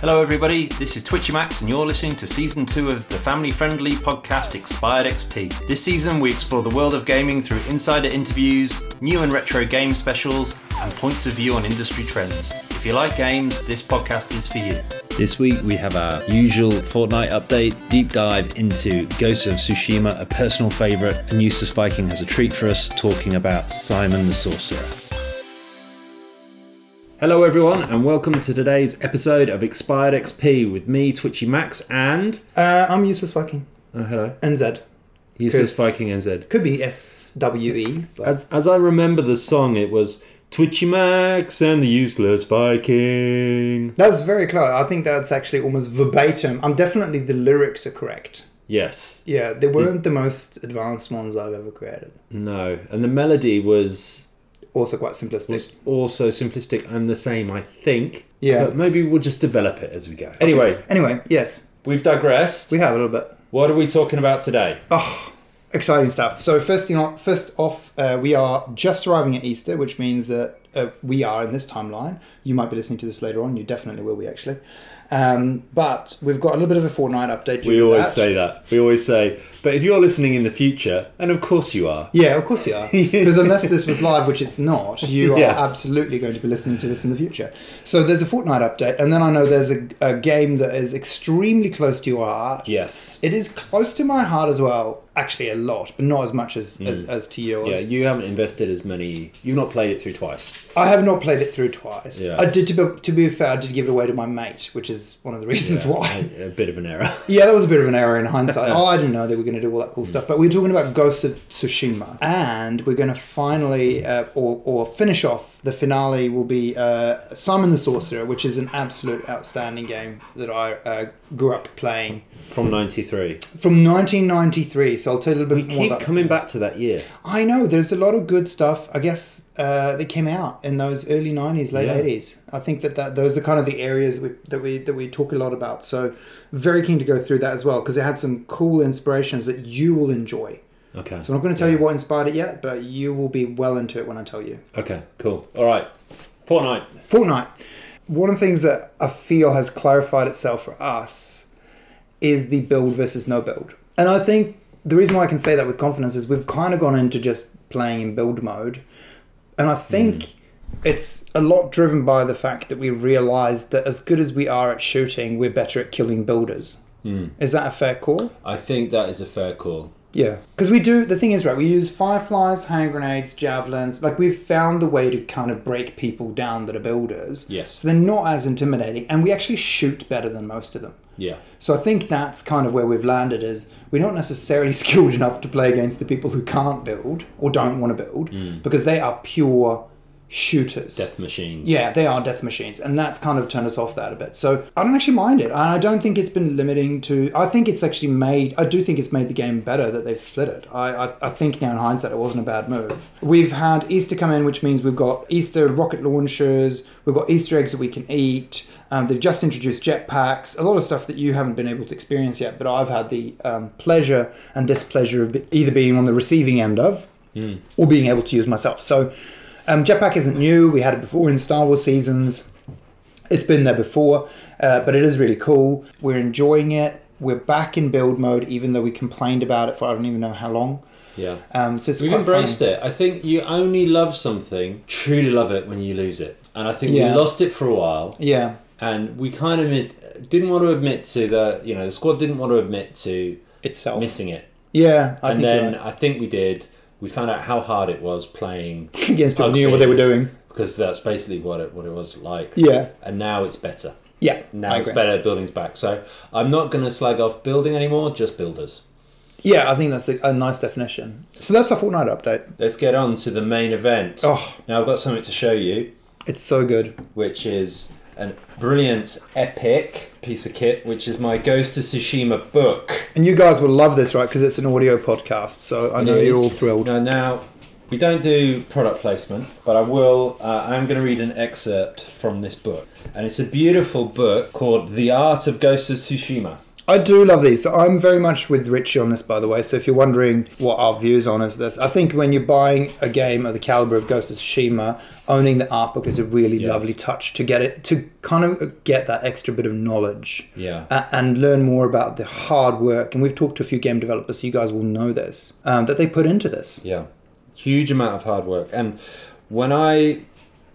Hello, everybody. This is Twitchy Max, and you're listening to season two of the family friendly podcast Expired XP. This season, we explore the world of gaming through insider interviews, new and retro game specials, and points of view on industry trends. If you like games, this podcast is for you. This week we have our usual Fortnite update, deep dive into Ghost of Tsushima, a personal favourite, and Useless Viking has a treat for us talking about Simon the Sorcerer. Hello everyone and welcome to today's episode of Expired XP with me, Twitchy Max, and... Uh, I'm useless Viking. Oh, hello. NZ. 'Cause- Viking NZ. Could be S W E. but- As, as I remember the song, it was Twitchy Max and the Useless Viking. That's very close. I think that's actually almost verbatim. I'm definitely the lyrics are correct. Yes. Yeah, they weren't the most advanced ones I've ever created. No. And the melody was Also quite simplistic. also simplistic and the same, I think. Yeah. But maybe we'll just develop it as we go. Anyway, Anyway, yes, we've digressed. we have a little bit. What are we talking about today? Oh, exciting stuff. So first thing, off, first off, uh, we are just arriving at Easter, which means that uh, we are in this timeline. You might be listening to this later on. You definitely will be actually. Um, but we've got a little bit of a Fortnite update. We always that. say that. We always say, but if you're listening in the future, and of course you are, Yeah, of course you are. Because unless this was live, which it's not, you are Yeah. absolutely going to be listening to this in the future. So there's a Fortnite update, and then I know there's a, a game that is extremely close to your heart. yes. It is close to my heart as well. Actually, a lot, but not as much as, as, as to yours. Yeah, you haven't invested as many. You've not played it through twice. I have not played it through twice. Yeah. I did, to be, to be fair, I did give it away to my mate, which is one of the reasons why. A, a bit of an error. Yeah, that was a bit of an error in hindsight. oh, I didn't know they were going to do all that cool stuff. But we're talking about Ghost of Tsushima, and we're going to finally, uh, or, or finish off the finale will be uh, Simon the Sorcerer, which is an absolute outstanding game that I uh, grew up playing From '93. from 1993. So I'll tell you a little We bit more keep about. coming back to that year. I know there's a lot of good stuff. I guess uh, that came out in those early 90s, late Yeah. 80s. I think that, that those are kind of the areas we, that we that we talk a lot about. So very keen to go through that as well because it had some cool inspirations that you will enjoy. Okay. So I'm not going to tell you what inspired it yet, but you will be well into it when I tell you. Okay. Cool. All right. Fortnite. Fortnite. One of the things that I feel has clarified itself for us is the build versus no build. And I think the reason why I can say that with confidence is we've kind of gone into just playing in build mode. And I think hmm. it's a lot driven by the fact that we realize that as good as we are at shooting, we're better at killing builders. Hmm. Is that a fair call? I think that is a fair call. Yeah, because we do. The thing is, right? We use fireflies, hand grenades, javelins. Like we've found the way to kind of break people down that are builders. Yes. So they're not as intimidating, and we actually shoot better than most of them. Yeah. So I think that's kind of where we've landed. Is we're not necessarily skilled enough to play against the people who can't build or don't want to build mm. because they are pure shooters. Death machines. Yeah, they are death machines, and that's kind of turned us off that a bit. So I don't actually mind it, and I don't think it's been limiting to. I think it's actually made. I do think it's made the game better that they've split it. I I, I think now in hindsight it wasn't a bad move. We've had Easter come in, which means we've got Easter rocket launchers. We've got Easter eggs that we can eat. Um, they've just introduced jetpacks, a lot of stuff that you haven't been able to experience yet, but I've had the um, pleasure and displeasure of either being on the receiving end of or being able to use myself. So, um, jetpack isn't new. We had it before in Star Wars seasons. It's been there before, uh, but it is really cool. We're enjoying it. We're back in build mode, even though we complained about it for I don't even know how long. Yeah. Um, so it's We've embraced fun. it. I think you only love something, truly love it when you lose it. And I think Yeah. we lost it for a while, Yeah, and we kind of admit, didn't want to admit to the, you know, the squad didn't want to admit to itself. missing it. Yeah, I and think then right. I think we did. We found out how hard it was playing against people knew what they were doing. because that's basically what it what it was like. Yeah, And now it's better. yeah. Now it's better. Building's back. So I'm not going to slag off building anymore. Just builders. Yeah, I think that's a, a nice definition. So that's a Fortnite update. Let's get on to the main event. Oh, Now I've got something to show you. it's so good. which is a brilliant, epic piece of kit, which is my Ghost of Tsushima book. And you guys will love this, right? Because it's an audio podcast, so I know It you're all thrilled. Now, now, we don't do product placement, but I will. Uh, I'm going to read an excerpt from this book, and it's a beautiful book called "The Art of Ghost of Tsushima." I do love these. So I'm very much with Richie on this, by the way. So if you're wondering what our views on is this, I think when you're buying a game of the caliber of Ghost of Tsushima, owning the art book is a really Yeah. lovely touch to get it to kind of get that extra bit of knowledge. Yeah. a- and learn more about the hard work. And we've talked to a few game developers, so you guys will know this um, that they put into this. Yeah, huge amount of hard work. And when I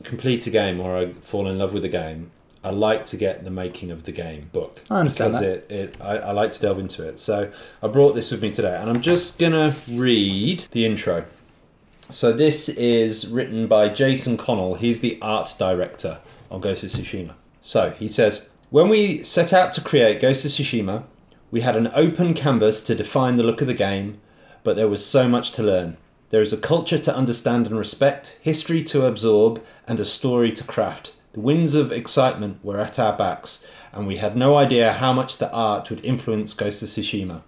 complete a game or I fall in love with a game, I like to get the making of the game book. I understand because that. It, it, I, I like to delve into it. So I brought this with me today, and I'm just gonna read the intro. So this is written by Jason Connell. He's the art director on Ghost of Tsushima. So he says, when we set out to create Ghost of Tsushima, we had an open canvas to define the look of the game, but there was so much to learn. There is a culture to understand and respect, history to absorb, and a story to craft. The winds of excitement were at our backs, and we had no idea how much the art would influence Ghost of Tsushima.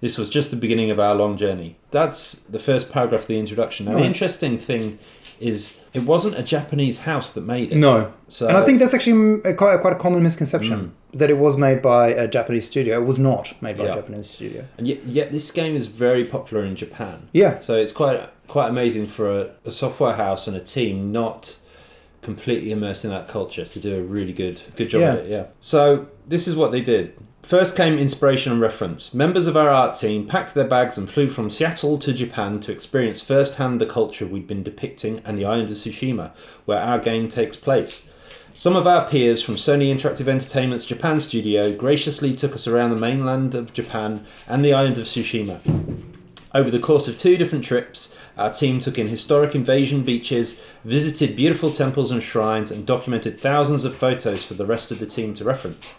This was just the beginning of our long journey. That's the first paragraph of the introduction. Now, the interesting thing is, it wasn't a Japanese house that made it. No, So- and I think that's actually mm, a, quite, quite a common misconception mm. that it was made by a Japanese studio. It was not made by Yeah. a Japanese studio. And yet, yet this game is very popular in Japan. Yeah. So it's quite quite amazing for a, a software house and a team not completely immersed in that culture to do a really good good job Yeah. it. Yeah. So this is what they did. First came inspiration and reference. Members of our art team packed their bags and flew from Seattle to Japan to experience firsthand the culture we'd been depicting and the island of Tsushima, where our game takes place. Some of our peers from Sony Interactive Entertainment's Japan studio graciously took us around the mainland of Japan and the island of Tsushima. Over the course of two different trips, our team took in historic invasion beaches, visited beautiful temples and shrines, and documented thousands of photos for the rest of the team to reference.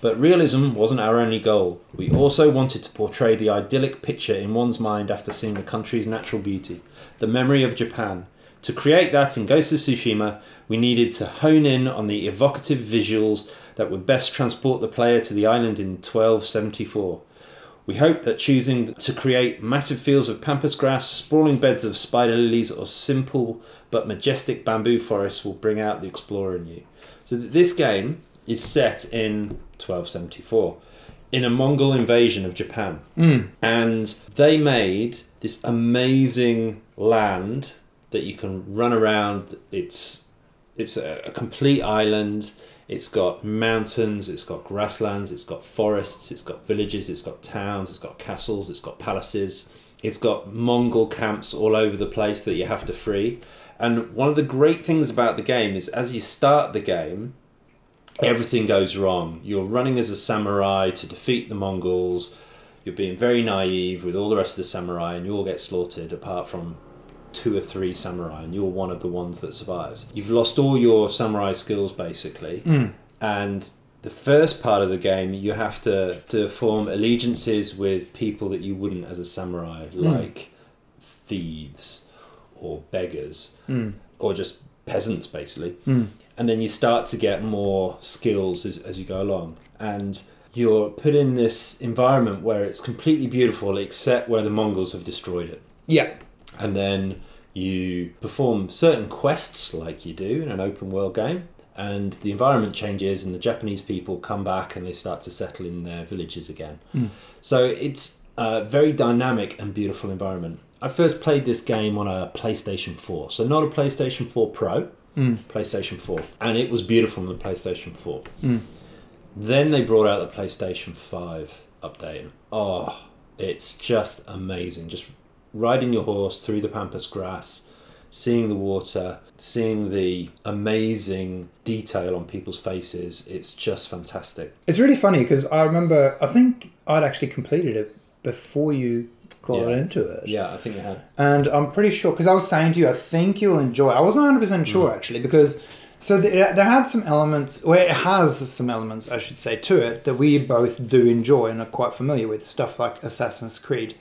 But realism wasn't our only goal. We also wanted to portray the idyllic picture in one's mind after seeing the country's natural beauty, the memory of Japan. To create that in Ghost of Tsushima, we needed to hone in on the evocative visuals that would best transport the player to the island in 1274. We hope that choosing to create massive fields of pampas grass, sprawling beds of spider lilies, or simple but majestic bamboo forests will bring out the explorer in you. So th- this game is set in 1274 in a Mongol invasion of Japan. Hmm. And they made this amazing land that you can run around. It's it's a, a complete island. It's got mountains, it's got grasslands, it's got forests, it's got villages, it's got towns, it's got castles, it's got palaces, it's got Mongol camps all over the place that you have to free. And one of the great things about the game is as you start the game, everything goes wrong. You're running as a samurai to defeat the Mongols. You're being very naive with all the rest of the samurai, and you all get slaughtered apart from two or three samurai, and you're one of the ones that survives. You've lost all your samurai skills basically, hmm. and the first part of the game you have to, to form allegiances with people that you wouldn't as a samurai, hmm. like thieves or beggars hmm. or just peasants basically. And then you start to get more skills as, as you go along. And you're put in this environment where it's completely beautiful except where the mongols have destroyed it. Yeah. And then you perform certain quests like you do in an open world game and the environment changes and the japanese people come back and they start to settle in their villages again. Hmm. So it's a very dynamic and beautiful environment. I first played this game on a playstation 4 so not a playstation 4 pro hmm. playstation 4 and it was beautiful on the playstation 4 hmm. then they brought out the PlayStation 5 update. and Oh, it's just amazing. Just riding your horse through the pampas grass, seeing the water, seeing the amazing detail on people's faces. It's just fantastic. It's really funny because I remember, I think I'd actually completed it before you got Yeah. into it. Yeah, I think you had. And I'm pretty sure, because I was saying to you, I think you'll enjoy it. I wasn't 100% sure mm. actually, because so there, there had some elements, or it has some elements, I should say, to it that we both do enjoy and are quite familiar with. Stuff like Assassin's Creed.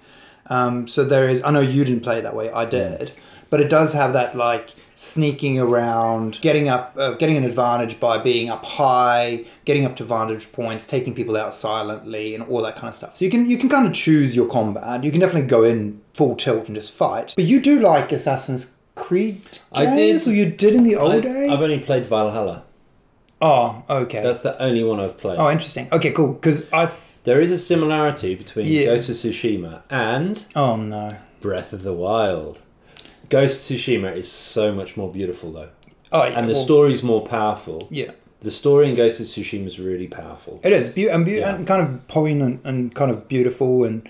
Um, so there is, I know you didn't play it that way, I did, but it does have that like sneaking around, getting up, uh, getting an advantage by being up high, getting up to vantage points, taking people out silently, and all that kind of stuff. So you can you can kind of choose your combat. You can definitely go in full tilt and just fight. But you do like Assassin's Creed games, I did. or you did in the old I, days. I've only played Valhalla. oh, okay. That's the only one I've played. Oh, interesting. Okay, cool. Because I There is a similarity between Yeah. Ghost of Tsushima and Oh no. Breath of the Wild. Ghost of Tsushima is so much more beautiful though, Oh yeah. and the well, story's more powerful. Yeah. The story in Ghost of Tsushima is really powerful. It is be- and, be- Yeah. and kind of poignant and kind of beautiful and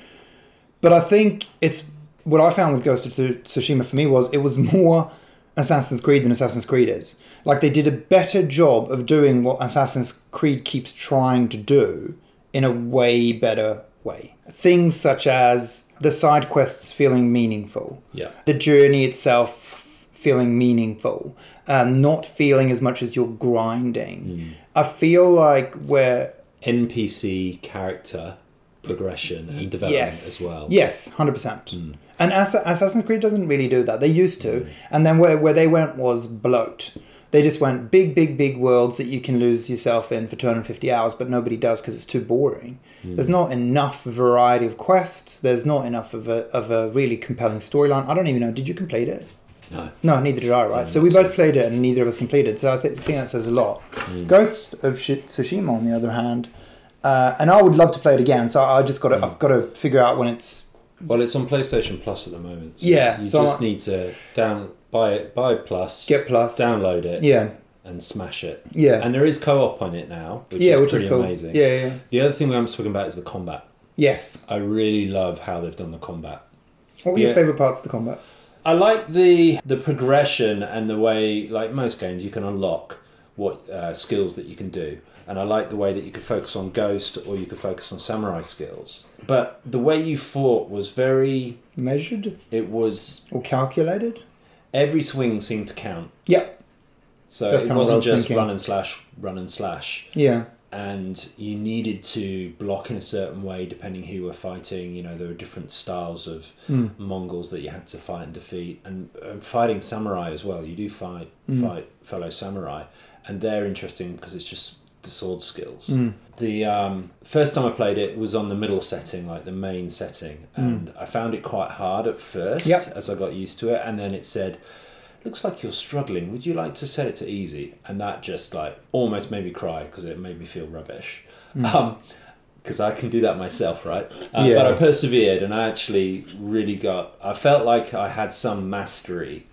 but I think it's what I found with Ghost of Tsushima for me was it was more Assassin's Creed than Assassin's Creed is. Like they did a better job of doing what Assassin's Creed keeps trying to do in a way better way. Things such as the side quests feeling meaningful, Yeah. the journey itself feeling meaningful, um, not feeling as much as you're grinding. Hmm. I feel like we're NPC character progression and development yes, as well. Yes, hundred percent. Hmm. And Ass- Assassin's Creed doesn't really do that. They used to, hmm. and then where where they went was bloat. They just went big, big, big worlds that you can lose yourself in for 250 hours, but nobody does because it's too boring. Mm. There's not enough variety of quests. There's not enough of a, of a really compelling storyline. I don't even know. Did you complete it? No. No, neither did I, right? so we both played it and neither of us completed. So I th- think that says a lot. Mm. Ghost of Sh- Tsushima, on the other hand, uh, and I would love to play it again. So I just got to, mm. I've got to figure out when it's. Well, it's on PlayStation Plus at the moment. So Yeah, You so just I- need to down buy it, buy Plus, Get Plus. download it, Yeah, and smash it. Yeah. And there is co-op on it now, which yeah, is which pretty is cool. amazing. Yeah, yeah. The other thing we haven't spoken about is the combat. Yes. I really love how they've done the combat. What were your favorite parts of the combat? I like the the progression and the way, like most games, you can unlock what uh, skills that you can do. And I like the way that you could focus on ghost or you could focus on samurai skills. But the way you fought was very. Measured It was or calculated? Every swing seemed to count. Yep. So That's it what I wasn't was just thinking. run and slash, run and slash. Yeah. and you needed to block in a certain way depending who you were fighting. You know, there were different styles of Hmm. Mongols that you had to fight and defeat, and uh, fighting samurai as well. You do fight Hmm. fight fellow samurai, and they're interesting because it's just sword skills. Hmm. The um, first time I played it was on the middle setting, like the main setting, and I found it quite hard at first Hmm. Yep. as I got used to it, and then it said looks like you're struggling. Would you like to set it to easy? And that just like almost made me cry because it made me feel rubbish. Um, because I can do that myself, right? Um, Yeah. But I persevered, and I actually really got. I felt like I had some mastery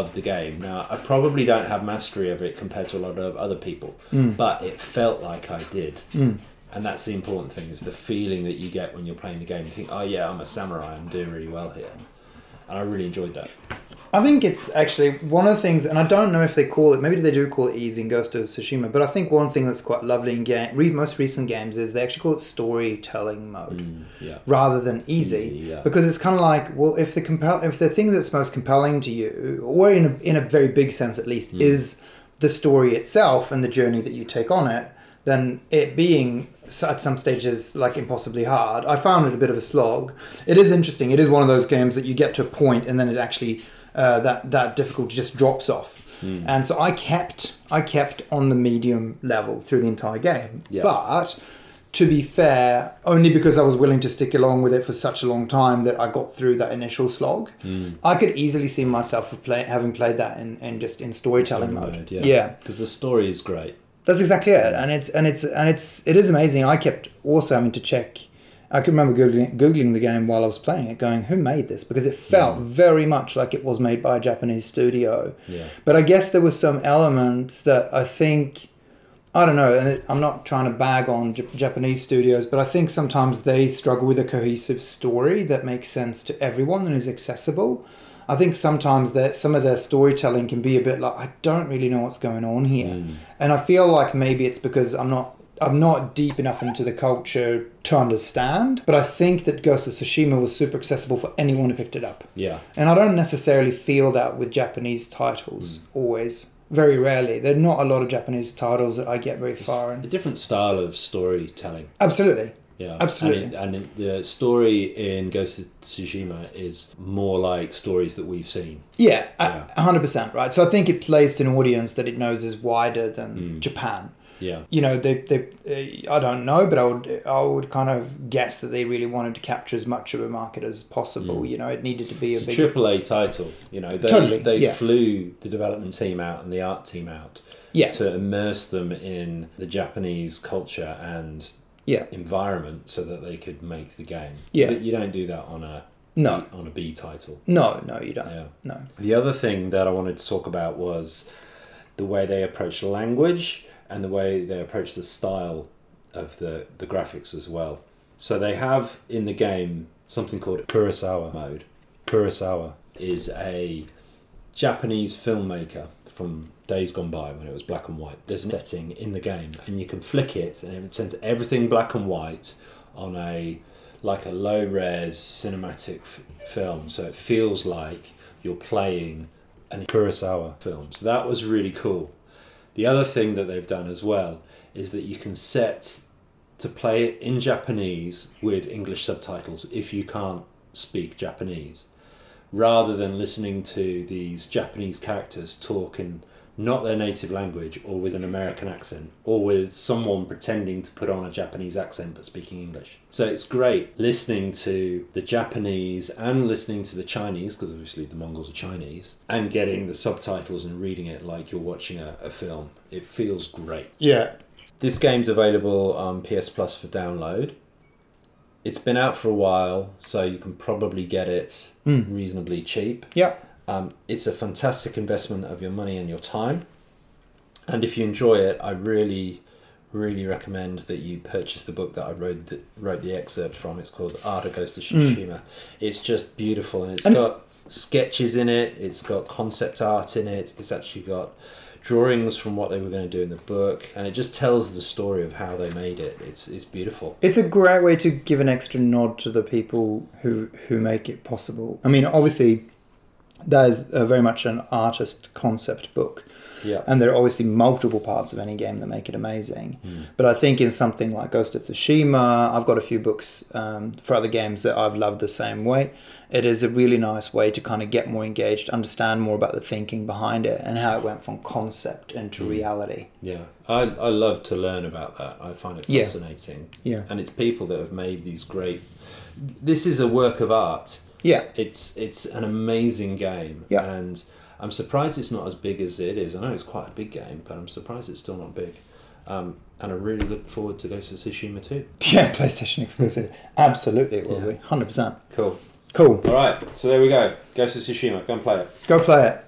of the game. Now I probably don't have mastery of it compared to a lot of other people, mm. but it felt like I did. Mm. And that's the important thing: is the feeling that you get when you're playing the game. You think, "Oh yeah, I'm a samurai. I'm doing really well here," and I really enjoyed that. I think it's actually one of the things, and I don't know if they call it. Maybe they do call it easy in Ghost of Tsushima. But I think one thing that's quite lovely in game, re, most recent games is they actually call it storytelling mode mm, Yeah. rather than easy, Easy, yeah. because it's kind of like well, if the compel, if the thing that's most compelling to you, or in a, in a very big sense at least, mm. is the story itself and the journey that you take on it, then it being at some stages like impossibly hard. I found it a bit of a slog. It is interesting. It is one of those games that you get to a point and then it actually uh, that that difficulty just drops off. And so I kept I kept on the medium level through the entire game. Yeah. But to be fair, only because I was willing to stick along with it for such a long time that I got through that initial slog. I could easily see myself play, having played that in, in just in storytelling mode. yeah. yeah. Because the story is great. That's exactly it, and it's and it's and it's it is amazing. I kept also having to check. I can remember googling googling the game while I was playing it, going, "Who made this?" Because it felt very much like it was made by a Japanese studio. Yeah. But I guess there were some elements that I think, I don't know, and I'm not trying to bag on J- Japanese studios, but I think sometimes they struggle with a cohesive story that makes sense to everyone and is accessible. I think sometimes that some of their storytelling can be a bit like I don't really know what's going on here, mm. and I feel like maybe it's because I'm not I'm not deep enough into the culture to understand. But I think that Ghost of Tsushima was super accessible for anyone who picked it up. Yeah. And I don't necessarily feel that with Japanese titles mm. always. Very rarely. There are not a lot of Japanese titles that I get very far in. A different style of storytelling. Absolutely. Yeah, Absolutely. And, it, and it, the story in Ghost of Tsushima is more like stories that we've seen. Yeah, Yeah. a hundred percent right. So I think it plays to an audience that it knows is wider than Japan. Yeah, You know, they, they, uh, I don't know, but I would, I would kind of guess that they really wanted to capture as much of a market as possible. You know, it needed to be a it's a big. triple A title. You know, they, Totally, they yeah. flew the development team out and the art team out Yeah. to immerse them in the Japanese culture and Yeah. environment so that they could make the game. Yeah. You, you don't do that on a No. on a B title. No, no, you don't. Yeah. No. The other thing that I wanted to talk about was the way they approach language and the way they approach the style of the, the graphics as well. So they have in the game something called Kurosawa mode. Kurosawa is a Japanese filmmaker from days gone by when it was black and white. There's a setting in the game and you can flick it and it sends everything black and white on a like a low res cinematic f- film so it feels like you're playing a Kurosawa film. So that was really cool. The other thing that they've done as well is that you can set to play it in Japanese with English subtitles if you can't speak Japanese, rather than listening to these Japanese characters talk in not their native language or with an American accent or with someone pretending to put on a Japanese accent but speaking English. So it's great listening to the Japanese and listening to the Chinese, because obviously the Mongols are Chinese, and getting the subtitles and reading it like you're watching a, a film. It feels great. Yeah. This game's available on PS Plus for download. It's been out for a while, so you can probably get it hmm. reasonably cheap. Yeah. Um, it's a fantastic investment of your money and your time. And if you enjoy it, I really, really recommend that you purchase the book that I wrote the, wrote the excerpt from. It's called Art of Ghost of Tsushima. It's just beautiful, and it's Hmm. And it's- got sketches in it. It's got concept art in it. It's actually got drawings from what they were going to do in the book, and it just tells the story of how they made it. It's it's beautiful. It's a great way to give an extra nod to the people who who make it possible. I mean, obviously, that is uh, very much an artist concept book. Yeah. And there are obviously multiple parts of any game that make it amazing. But I think in something like Ghost of Tsushima, I've got a few books um, for other games that I've loved the same way. It is a really nice way to kind of get more engaged, understand more about the thinking behind it, and how it went from concept into reality. Yeah, I, I love to learn about that. I find it Yeah. fascinating. Yeah. And it's people that have made these great. This is a work of art. Yeah. It's it's an amazing game. Yeah. And I'm surprised it's not as big as it is. I know it's quite a big game, but I'm surprised it's still not big. Um, and I really look forward to Ghost of Tsushima too. Yeah, PlayStation exclusive. Absolutely, it will Yeah. be. 100%. Cool. Cool. All right, so there we go. Ghost of Tsushima. Go and play it. Go play it.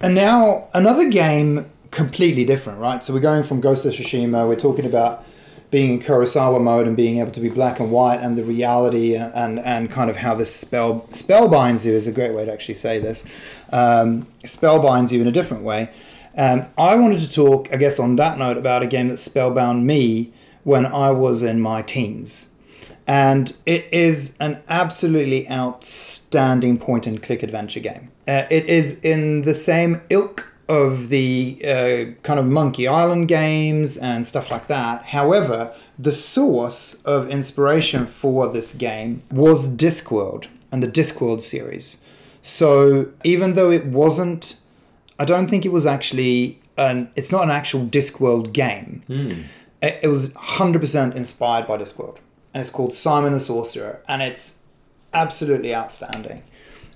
And now another game completely different, right? So we're going from Ghost of Tsushima. We're talking about being in Kurosawa mode and being able to be black and white, and the reality and and, and kind of how this spell spell binds you is a great way to actually say this. Um, spell binds you in a different way. Um, I wanted to talk, I guess, on that note about a game that spellbound me when I was in my teens and it is an absolutely outstanding point and click adventure game. Uh, it is in the same ilk of the uh, kind of Monkey Island games and stuff like that. However, the source of inspiration for this game was Discworld and the Discworld series. So even though it wasn't, I don't think it was actually an. It's not an actual Discworld game. It, it was 100% inspired by Discworld. And it's called Simon the Sorcerer. And it's absolutely outstanding.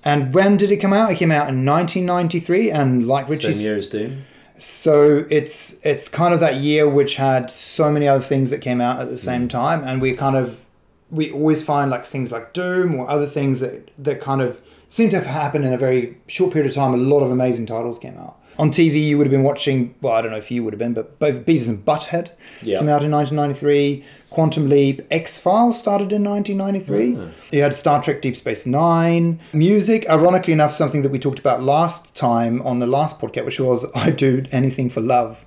And when did it come out? It came out in 1993. And like Richie Same year as Doom. so it's it's kind of that year which had so many other things that came out at the same mm. time, and we kind of we always find like things like Doom or other things that that kind of seem to have happened in a very short period of time. A lot of amazing titles came out. On TV, you would have been watching. Well, I don't know if you would have been, but both Beavis and Butthead Yeah. came out in 1993. Quantum Leap, X Files started in 1993. You had Star Trek Deep Space Nine. Music, ironically enough, something that we talked about last time on the last podcast, which was I Do Anything for Love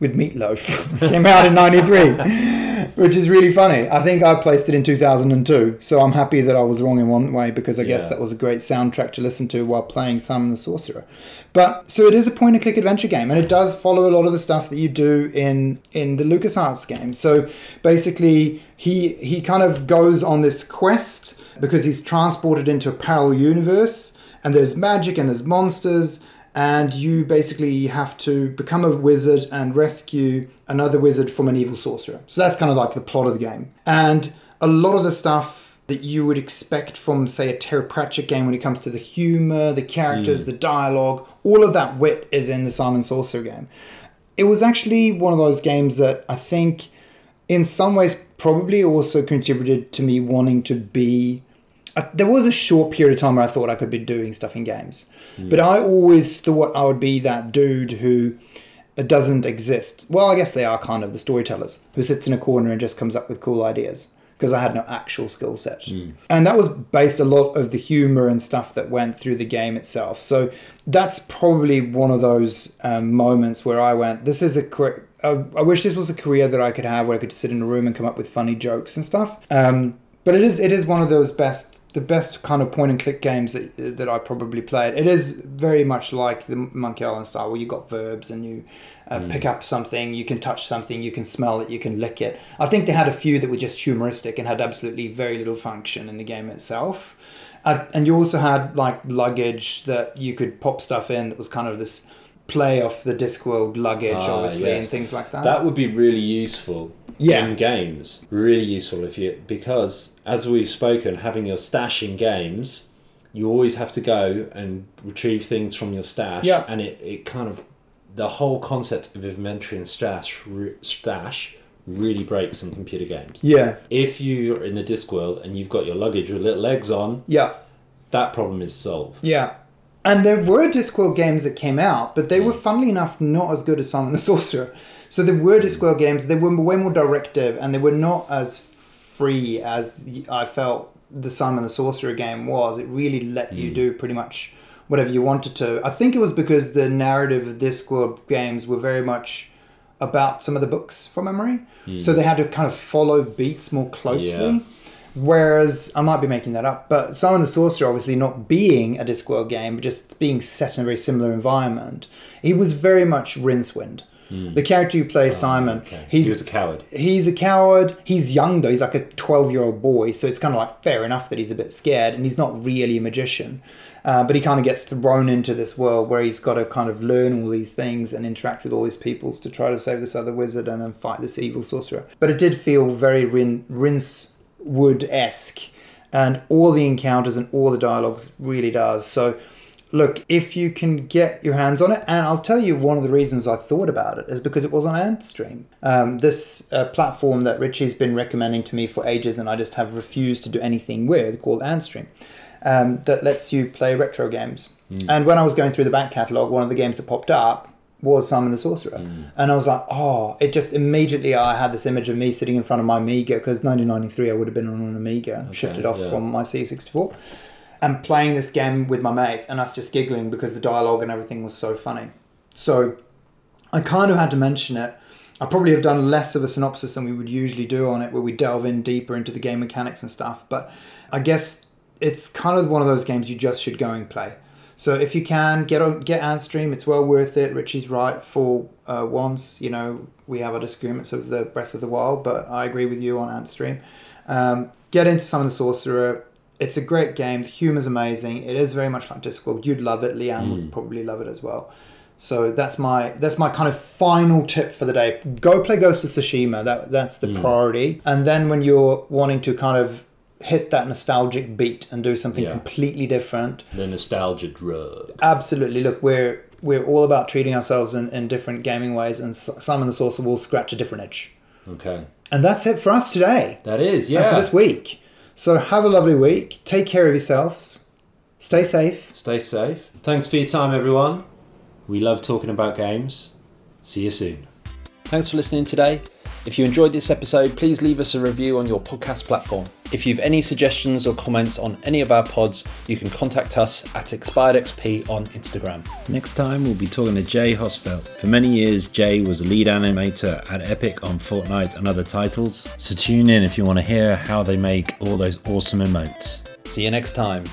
with Meatloaf. came out in 93, which is really funny. I think I placed it in 2002, so I'm happy that I was wrong in one way because I guess that was a great soundtrack to listen to while playing Simon the Sorcerer. But so it is a point and click adventure game, and it does follow a lot of the stuff that you do in in the LucasArts game. So basically, he he kind of goes on this quest because he's transported into a parallel universe, and there's magic and there's monsters, and you basically have to become a wizard and rescue another wizard from an evil sorcerer. So that's kind of like the plot of the game, and a lot of the stuff that you would expect from, say, a Terry Pratchett game when it comes to the humor, the characters, mm. the dialogue, all of that wit is in the Simon Sorcerer game. It was actually one of those games that I think in some ways probably also contributed to me wanting to be. Uh, there was a short period of time where I thought I could be doing stuff in games, but I always thought I would be that dude who uh, doesn't exist. Well, I guess they are kind of the storytellers who sits in a corner and just comes up with cool ideas because I had no actual skill set. And that was based a lot of the humor and stuff that went through the game itself. So that's probably one of those um, moments where I went, this is a career. I I wish this was a career that I could have where I could sit in a room and come up with funny jokes and stuff. Um, but it is it is one of those best the best kind of point and click games that, that I probably played. It is very much like the Monkey Island style, where you got verbs and you uh, pick up something, you can touch something, you can smell it, you can lick it. I think they had a few that were just humoristic and had absolutely very little function in the game itself. Uh, and you also had like luggage that you could pop stuff in that was kind of this play off the Discworld luggage, Ah, obviously, and things like that. That would be really useful Yeah. in games. Really useful if you because as we've spoken, having your stash in games, you always have to go and retrieve things from your stash. Yeah. And it, it kind of the whole concept of inventory and stash re- stash really breaks in computer games. yeah, If you're in the disc world and you've got your luggage with little legs on, yeah. that problem is solved. Yeah. And there were Discworld games that came out, but they were, mm. funnily enough, not as good as Simon the Sorcerer. So there were Discworld games, they were way more directive, and they were not as free as I felt the Simon the Sorcerer game was. It really let you hmm. do pretty much whatever you wanted to. I think it was because the narrative of Discworld games were very much about some of the books from memory. Hmm. So they had to kind of follow beats more closely. Yeah. Whereas I might be making that up, but Simon the Sorcerer, obviously not being a Discworld game, but just being set in a very similar environment, he was very much Rincewind. The character you play, Simon. Oh, Okay. he's he was a coward. he's a coward. He's young though. He's like a twelve-year-old boy, so it's kind of like fair enough that he's a bit scared, and he's not really a magician. Uh, but he kind of gets thrown into this world where he's got to kind of learn all these things and interact with all these peoples to try to save this other wizard and then fight this evil sorcerer. But it did feel very Rin- Rincewind esque, and all the encounters and all the dialogues really does. So look, if you can get your hands on it, and I'll tell you one of the reasons I thought about it is because it was on Antstream, um, this uh, platform that Richie's been recommending to me for ages, and I just have refused to do anything with, called Antstream, um, that lets you play retro games. And when I was going through the back catalogue, one of the games that popped up was Simon the Sorcerer, and I was like, oh, it just immediately I had this image of me sitting in front of my Amiga because 1993 I would have been on an Amiga, shifted off yeah. from my C64 and playing this game with my mates and us just giggling because the dialogue and everything was so funny. So I kind of had to mention it. I probably have done less of a synopsis than we would usually do on it, where we delve in deeper into the game mechanics and stuff. But I guess it's kind of one of those games you just should go and play. So if you can get on, get Antstream, it's well worth it. Richie's right for uh, once. You know we have our disagreements of the Breath of the Wild, but I agree with you on Antstream. Um, get into Simon the Sorcerer. It's a great game. The humor's amazing. It is very much like Discworld. You'd love it. Leanne would mm. probably love it as well. So that's my that's my kind of final tip for the day. Go play Ghost of Tsushima. That that's the mm. priority. And then when you're wanting to kind of hit that nostalgic beat and do something Yeah. completely different, The nostalgia drug. absolutely. Look, we're we're all about treating ourselves in, in different gaming ways, and Simon the Sorcerer will scratch a different itch. Okay. And that's it for us today That is, and yeah. for this week. So have a lovely week. Take care of yourselves. Stay safe. Stay safe. Thanks for your time, everyone. We love talking about games. See you soon. Thanks for listening today. If you enjoyed this episode, please leave us a review on your podcast platform. If you've any suggestions or comments on any of our pods, you can contact us at expiredxp on Instagram. Next time, we'll be talking to Jay Hosfeld. For many years, Jay was a lead animator at Epic on Fortnite and other titles. So tune in if you want to hear how they make all those awesome emotes. See you next time.